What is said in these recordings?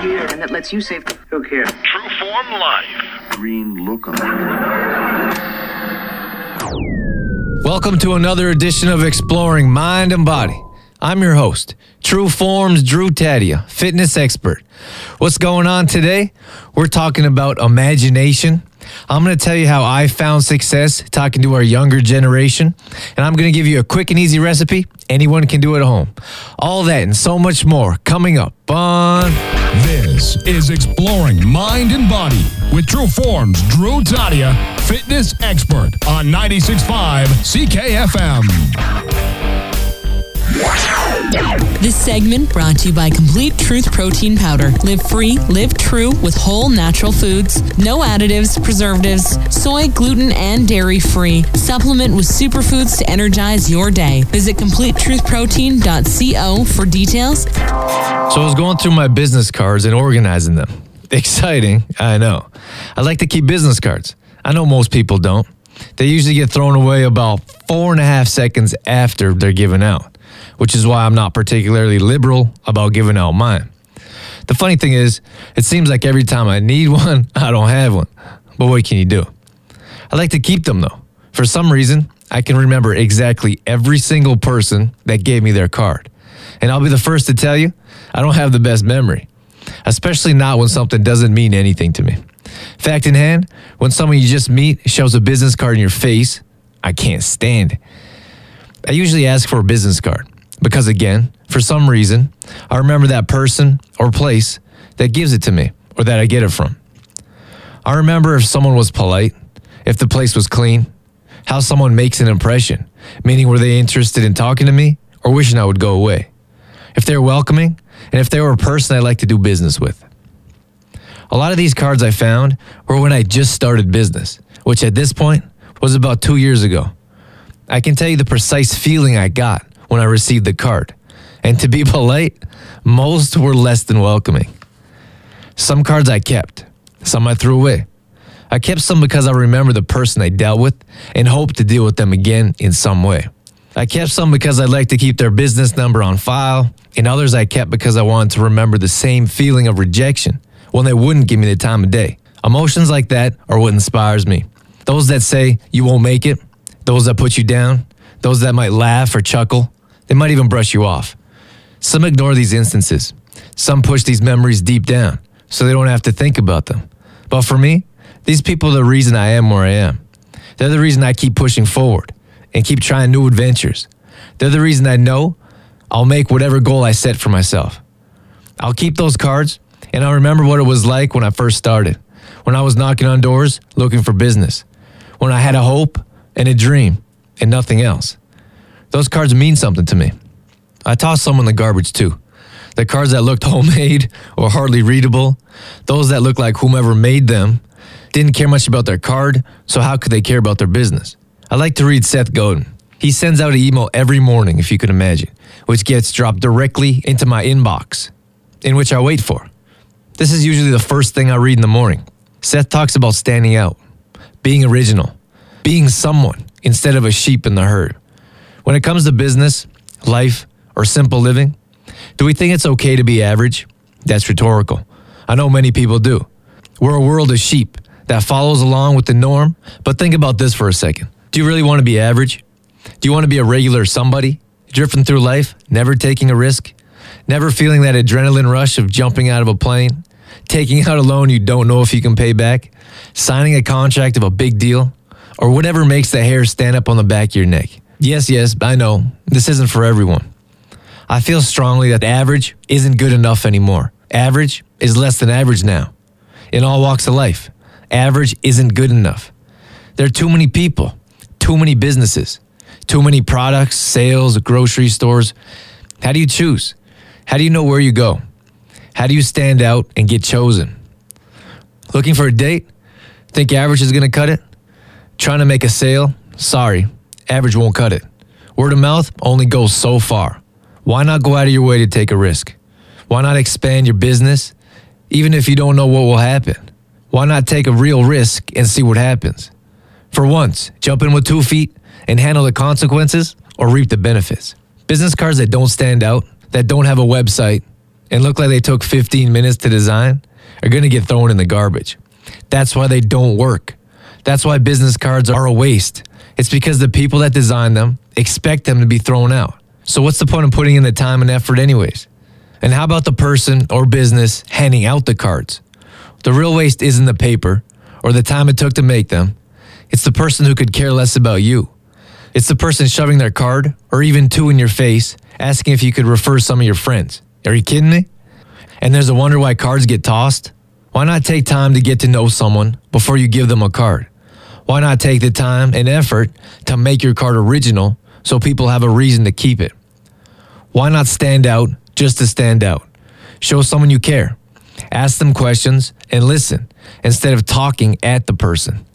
here and that lets you save. Who cares? True Form Life. Green lookum. Welcome to another edition of Exploring Mind and Body. I'm your host, True Forms Drew Tadia, fitness expert. What's going on today? We're talking about imagination. I'm going to tell you how I found success talking to our younger generation, and I'm going to give you a quick and easy recipe anyone can do at home. All that and so much more coming up on This is Exploring Mind and Body with True Forms Drew Tadia, fitness expert on 96.5 CKFM. This segment brought to you by Complete Truth Protein Powder. Live free, live true with whole natural foods. No additives, preservatives, soy, gluten, and dairy free. Supplement with superfoods to energize your day. Visit CompleteTruthProtein.co for details. So I was going through my business cards and organizing them. Exciting, I know. I like to keep business cards. I know most people don't. They usually get thrown away about four and a half seconds after they're given out, which is why I'm not particularly liberal about giving out mine. The funny thing is, it seems like every time I need one, I don't have one. But what can you do? I like to keep them though. For some reason, I can remember exactly every single person that gave me their card. And I'll be the first to tell you, I don't have the best memory, especially not when something doesn't mean anything to me. Fact in hand, when someone you just meet shoves a business card in your face, I can't stand it. I usually ask for a business card because, again, for some reason, I remember that person or place that gives it to me or that I get it from. I remember if someone was polite, if the place was clean, how someone makes an impression, meaning were they interested in talking to me or wishing I would go away, if they're welcoming, and if they were a person I like to do business with. A lot of these cards I found were when I just started business, which at this point was about two years ago. I can tell you the precise feeling I got when I received the card. And to be polite, most were less than welcoming. Some cards I kept, some I threw away. I kept some because I remember the person I dealt with and hoped to deal with them again in some way. I kept some because I'd like to keep their business number on file, and others I kept because I wanted to remember the same feeling of rejection when they wouldn't give me the time of day. Emotions like that are what inspires me. Those that say you won't make it, those that put you down, those that might laugh or chuckle, they might even brush you off. Some ignore these instances. Some push these memories deep down so they don't have to think about them. But for me, these people are the reason I am where I am. They're the reason I keep pushing forward and keep trying new adventures. They're the reason I know I'll make whatever goal I set for myself. I'll keep those cards and I'll remember what it was like when I first started, when I was knocking on doors looking for business, when I had a hope and a dream and nothing else. Those cards mean something to me. I tossed some in the garbage too. The cards that looked homemade or hardly readable, those that looked like whomever made them didn't care much about their card, so how could they care about their business? I like to read Seth Godin. He sends out an email every morning, if you can imagine, which gets dropped directly into my inbox, in which I wait for. This is usually the first thing I read in the morning. Seth talks about standing out, being original, being someone instead of a sheep in the herd. When it comes to business, life, or simple living, do we think it's okay to be average? That's rhetorical. I know many people do. We're a world of sheep that follows along with the norm, but think about this for a second. Do you really want to be average? Do you want to be a regular somebody, drifting through life, never taking a risk, never feeling that adrenaline rush of jumping out of a plane, taking out a loan you don't know if you can pay back, signing a contract of a big deal, or whatever makes the hair stand up on the back of your neck? Yes, yes, I know, this isn't for everyone. I feel strongly that average isn't good enough anymore. Average is less than average now. In all walks of life, average isn't good enough. There are too many people, too many businesses, too many products, sales, grocery stores. How do you choose? How do you know where you go? How do you stand out and get chosen? Looking for a date? Think average is going to cut it? Trying to make a sale? Sorry, average won't cut it. Word of mouth only goes so far. Why not go out of your way to take a risk? Why not expand your business, even if you don't know what will happen? Why not take a real risk and see what happens? For once, jump in with two feet and handle the consequences or reap the benefits. Business cards that don't stand out, that don't have a website, and look like they took 15 minutes to design are going to get thrown in the garbage. That's why they don't work. That's why business cards are a waste. It's because the people that design them expect them to be thrown out. So, what's the point of putting in the time and effort, anyways? And how about the person or business handing out the cards? The real waste isn't the paper or the time it took to make them, it's the person who could care less about you. It's the person shoving their card or even two in your face, asking if you could refer some of your friends. Are you kidding me? And there's a wonder why cards get tossed? Why not take time to get to know someone before you give them a card? Why not take the time and effort to make your card original so people have a reason to keep it? Why not stand out just to stand out? Show someone you care. Ask them questions and listen instead of talking at the person.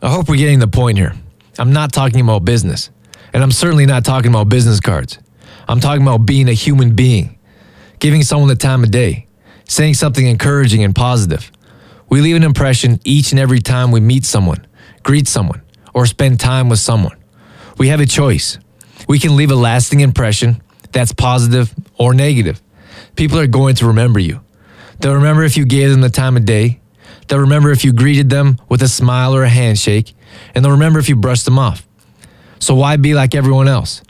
I hope we're getting the point here. I'm not talking about business, and I'm certainly not talking about business cards. I'm talking about being a human being, giving someone the time of day, saying something encouraging and positive. We leave an impression each and every time we meet someone, greet someone, or spend time with someone. We have a choice. We can leave a lasting impression that's positive or negative. People are going to remember you. They'll remember if you gave them the time of day. They'll remember if you greeted them with a smile or a handshake. And they'll remember if you brushed them off. So why be like everyone else?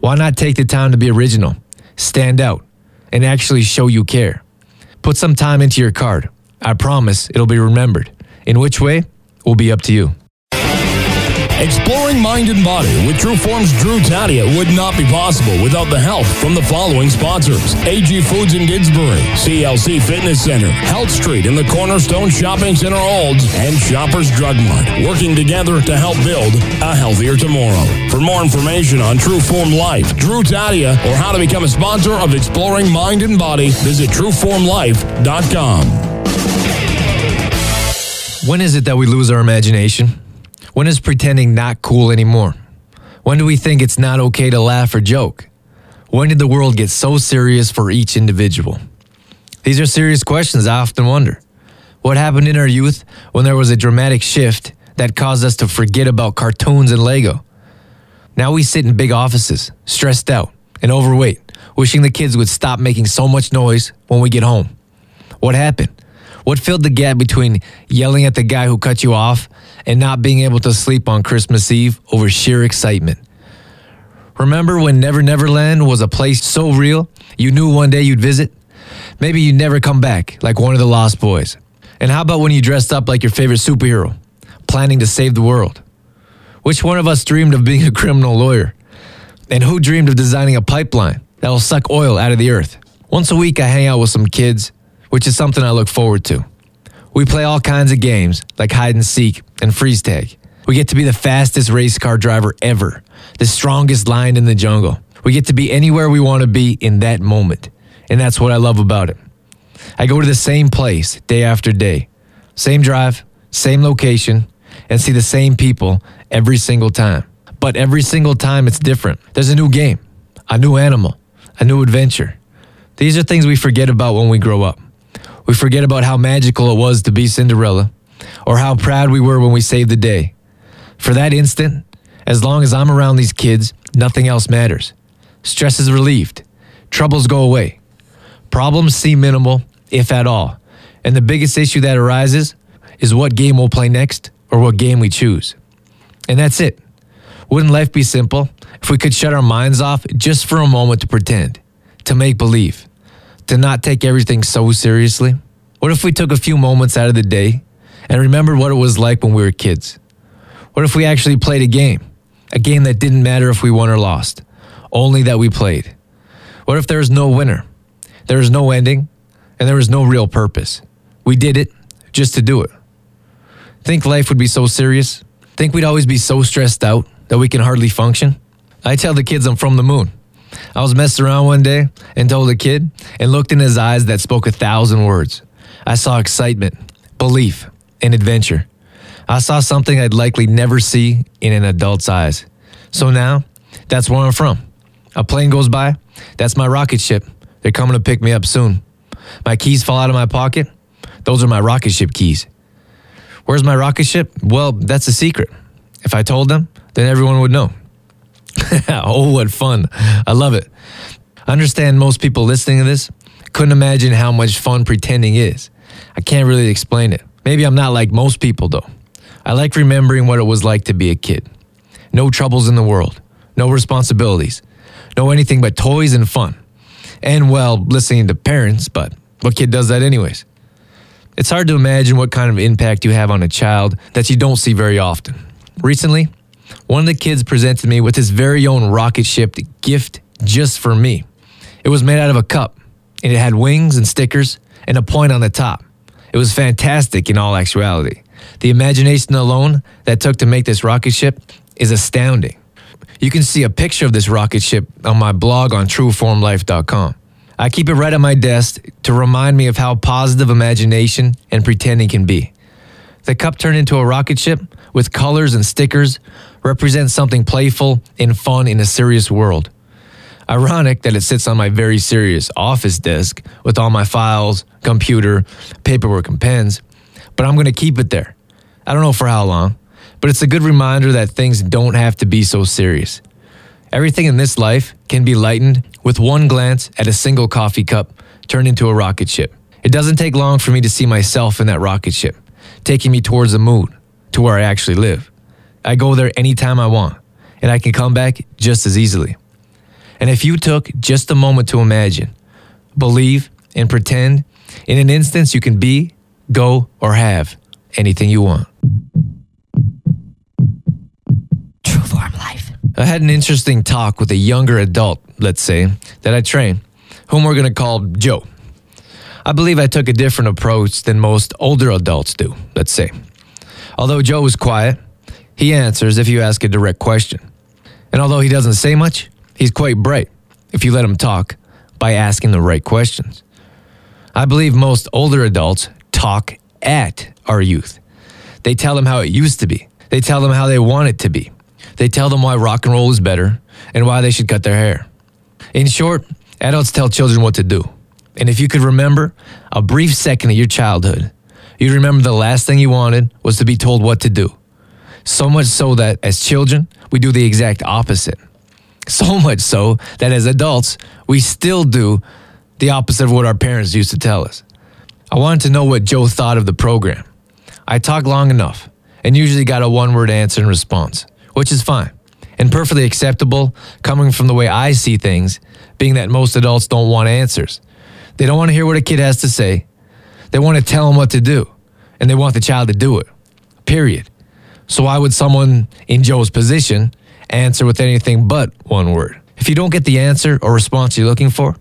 Why not take the time to be original, stand out, and actually show you care? Put some time into your card. I promise it'll be remembered. In which way will be up to you. Exploring mind and body with True Form's Drew Tadia would not be possible without the help from the following sponsors AG Foods in Didsbury, CLC Fitness Center, Health Street in the Cornerstone Shopping Center Olds, and Shoppers Drug Mart, working together to help build a healthier tomorrow. For more information on True Form Life, Drew Tadia, or how to become a sponsor of Exploring Mind and Body, visit TrueFormLife.com. When is it that we lose our imagination? When is pretending not cool anymore? When do we think it's not okay to laugh or joke? When did the world get so serious for each individual? These are serious questions I often wonder. What happened in our youth when there was a dramatic shift that caused us to forget about cartoons and Lego? Now we sit in big offices, stressed out and overweight, wishing the kids would stop making so much noise when we get home. What happened? What filled the gap between yelling at the guy who cut you off and not being able to sleep on Christmas Eve over sheer excitement? Remember when Never Never Land was a place so real you knew one day you'd visit? Maybe you'd never come back like one of the Lost Boys. And how about when you dressed up like your favorite superhero, planning to save the world? Which one of us dreamed of being a criminal lawyer? And who dreamed of designing a pipeline that will suck oil out of the earth? Once a week, I hang out with some kids which is something I look forward to. We play all kinds of games like hide and seek and freeze tag. We get to be the fastest race car driver ever, the strongest lion in the jungle. We get to be anywhere we want to be in that moment. And that's what I love about it. I go to the same place day after day, same drive, same location, and see the same people every single time. But every single time it's different. There's a new game, a new animal, a new adventure. These are things we forget about when we grow up. We forget about how magical it was to be Cinderella or how proud we were when we saved the day. For that instant, as long as I'm around these kids, nothing else matters. Stress is relieved, troubles go away, problems seem minimal, if at all. And the biggest issue that arises is what game we'll play next or what game we choose. And that's it. Wouldn't life be simple if we could shut our minds off just for a moment to pretend, to make believe? To not take everything so seriously? What if we took a few moments out of the day and remembered what it was like when we were kids? What if we actually played a game? A game that didn't matter if we won or lost, only that we played. What if there was no winner? There was no ending, and there was no real purpose. We did it just to do it. Think life would be so serious? Think we'd always be so stressed out that we can hardly function? I tell the kids I'm from the moon. I was messing around one day and told a kid and looked in his eyes that spoke a thousand words. I saw excitement, belief, and adventure. I saw something I'd likely never see in an adult's eyes. So now, that's where I'm from. A plane goes by, that's my rocket ship. They're coming to pick me up soon. My keys fall out of my pocket. Those are my rocket ship keys. Where's my rocket ship? Well, that's a secret. If I told them, then everyone would know. oh, what fun. I love it. I understand most people listening to this Couldn't imagine how much fun pretending is. I can't really explain it. Maybe I'm not like most people, though. I like remembering what it was like to be a kid. No troubles in the world, no responsibilities, no anything but toys and fun. And, well, listening to parents, but what kid does that, anyways? It's hard to imagine what kind of impact you have on a child that you don't see very often. Recently, one of the kids presented me with his very own rocket ship gift just for me. It was made out of a cup, and it had wings and stickers and a point on the top. It was fantastic in all actuality. The imagination alone that took to make this rocket ship is astounding. You can see a picture of this rocket ship on my blog on trueformlife.com. I keep it right on my desk to remind me of how positive imagination and pretending can be. The cup turned into a rocket ship with colors and stickers represents something playful and fun in a serious world. Ironic that it sits on my very serious office desk with all my files, computer, paperwork, and pens, but I'm going to keep it there. I don't know for how long, but it's a good reminder that things don't have to be so serious. Everything in this life can be lightened with one glance at a single coffee cup turned into a rocket ship. It doesn't take long for me to see myself in that rocket ship, taking me towards the moon, to where I actually live. I go there anytime I want, and I can come back just as easily. And if you took just a moment to imagine, believe, and pretend, in an instance you can be, go, or have anything you want. True form life. I had an interesting talk with a younger adult, let's say, that I train, whom we're going to call Joe. I believe I took a different approach than most older adults do, let's say. Although Joe was quiet, he answers if you ask a direct question. And although he doesn't say much, he's quite bright if you let him talk by asking the right questions. I believe most older adults talk at our youth. They tell them how it used to be. They tell them how they want it to be. They tell them why rock and roll is better and why they should cut their hair. In short, adults tell children what to do. And if you could remember a brief second of your childhood, you'd remember the last thing you wanted was to be told what to do. So much so that as children, we do the exact opposite. So much so that as adults, we still do the opposite of what our parents used to tell us. I wanted to know what Joe thought of the program. I talked long enough and usually got a one word answer in response, which is fine and perfectly acceptable coming from the way I see things, being that most adults don't want answers. They don't want to hear what a kid has to say. They want to tell them what to do, and they want the child to do it. Period. So why would someone in Joe's position answer with anything but one word? If you don't get the answer or response you're looking for,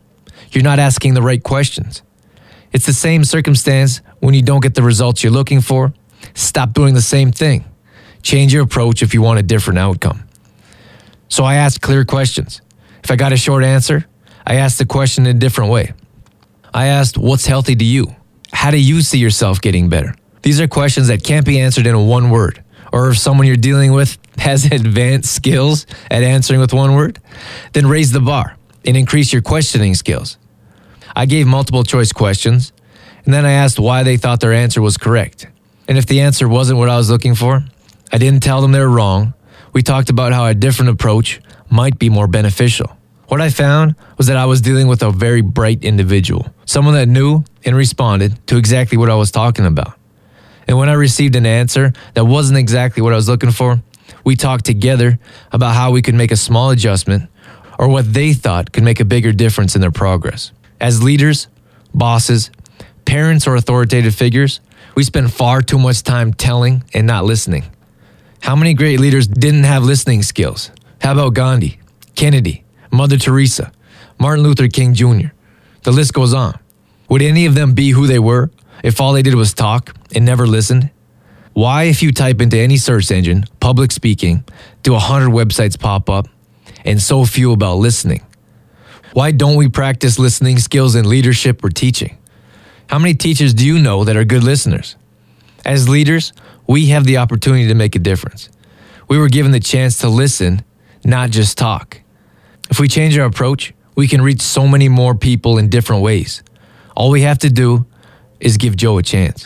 you're not asking the right questions. It's the same circumstance when you don't get the results you're looking for. Stop doing the same thing. Change your approach if you want a different outcome. So I asked clear questions. If I got a short answer, I asked the question in a different way. I asked, What's healthy to you? How do you see yourself getting better? These are questions that can't be answered in one word. Or if someone you're dealing with has advanced skills at answering with one word, then raise the bar and increase your questioning skills. I gave multiple choice questions, and then I asked why they thought their answer was correct. And if the answer wasn't what I was looking for, I didn't tell them they were wrong. We talked about how a different approach might be more beneficial. What I found was that I was dealing with a very bright individual, someone that knew and responded to exactly what I was talking about. And when I received an answer that wasn't exactly what I was looking for, we talked together about how we could make a small adjustment or what they thought could make a bigger difference in their progress. As leaders, bosses, parents, or authoritative figures, we spend far too much time telling and not listening. How many great leaders didn't have listening skills? How about Gandhi, Kennedy, Mother Teresa, Martin Luther King Jr.? The list goes on. Would any of them be who they were if all they did was talk and never listened? Why, if you type into any search engine, public speaking, do 100 websites pop up and so few about listening? Why don't we practice listening skills in leadership or teaching? How many teachers do you know that are good listeners? As leaders, we have the opportunity to make a difference. We were given the chance to listen, not just talk. If we change our approach, we can reach so many more people in different ways. All we have to do is give Joe a chance.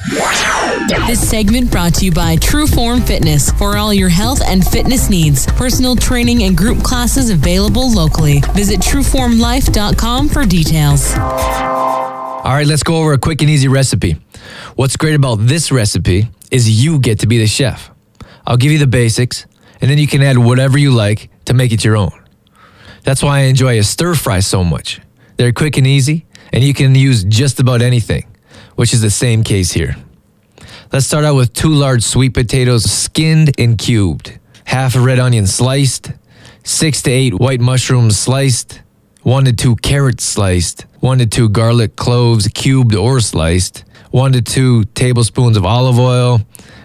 This segment brought to you by True Form Fitness for all your health and fitness needs. Personal training and group classes available locally. Visit trueformlife.com for details. All right, let's go over a quick and easy recipe. What's great about this recipe is you get to be the chef. I'll give you the basics, and then you can add whatever you like to make it your own. That's why I enjoy a stir fry so much. They're quick and easy, and you can use just about anything, which is the same case here. Let's start out with two large sweet potatoes skinned and cubed, half a red onion sliced, six to eight white mushrooms sliced, one to two carrots sliced, one to two garlic cloves cubed or sliced, one to two tablespoons of olive oil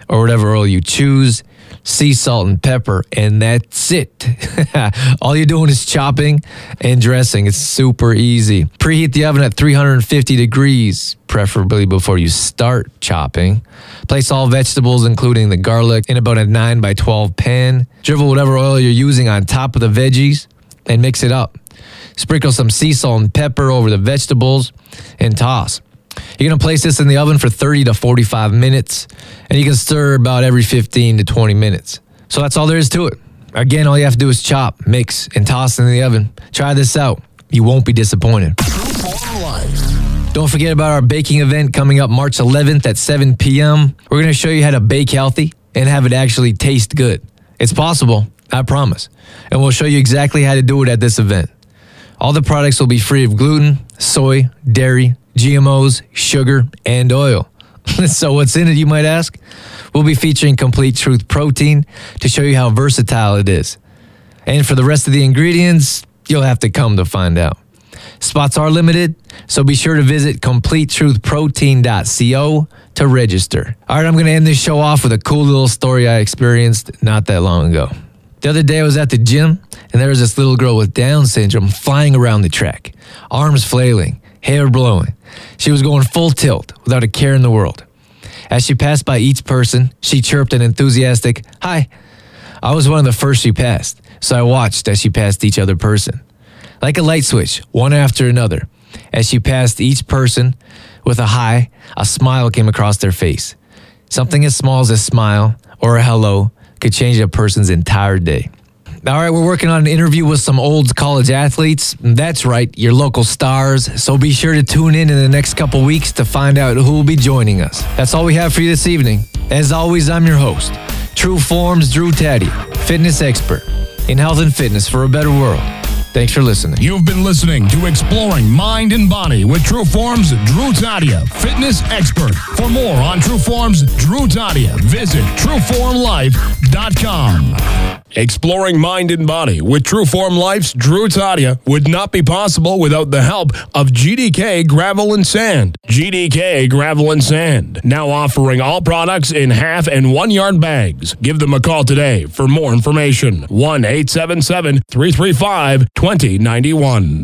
or whatever oil you choose, sea salt and pepper, and that's it. All you're doing is chopping and dressing. It's super easy. Preheat the oven at 350 degrees, preferably before you start chopping. Place all vegetables, including the garlic, in about a 9 by 12 pan. Drizzle whatever oil you're using on top of the veggies and mix it up. Sprinkle some sea salt and pepper over the vegetables and toss. You're going to place this in the oven for 30 to 45 minutes, and you can stir about every 15 to 20 minutes. So that's all there is to it. Again, all you have to do is chop, mix, and toss in the oven. Try this out. You won't be disappointed. Don't forget about our baking event coming up March 11th at 7 p.m. We're going to show you how to bake healthy and have it actually taste good. It's possible, I promise. And we'll show you exactly how to do it at this event. All the products will be free of gluten, soy, dairy, GMOs, sugar, and oil. so, what's in it, you might ask? We'll be featuring Complete Truth Protein to show you how versatile it is. And for the rest of the ingredients, you'll have to come to find out. Spots are limited, so be sure to visit CompleteTruthProtein.co to register. All right, I'm going to end this show off with a cool little story I experienced not that long ago. The other day I was at the gym and there was this little girl with Down syndrome flying around the track, arms flailing, hair blowing. She was going full tilt without a care in the world. As she passed by each person, she chirped an enthusiastic, Hi. I was one of the first she passed, so I watched as she passed each other person. Like a light switch, one after another. As she passed each person with a hi, a smile came across their face. Something as small as a smile or a hello could change a person's entire day. All right, we're working on an interview with some old college athletes. That's right, your local stars. So be sure to tune in in the next couple weeks to find out who will be joining us. That's all we have for you this evening. As always, I'm your host, True Forms Drew Tadia, fitness expert in health and fitness for a better world. Thanks for listening. You've been listening to Exploring Mind and Body with True Forms Drew Tadia, fitness expert. For more on True Forms Drew Tadia, visit trueformlife.com. Exploring Mind and Body with True Form Life's Drew Tadia would not be possible without the help of GDK Gravel and Sand. GDK Gravel and Sand, now offering all products in half and one yard bags. Give them a call today for more information. 1 877 335 2091.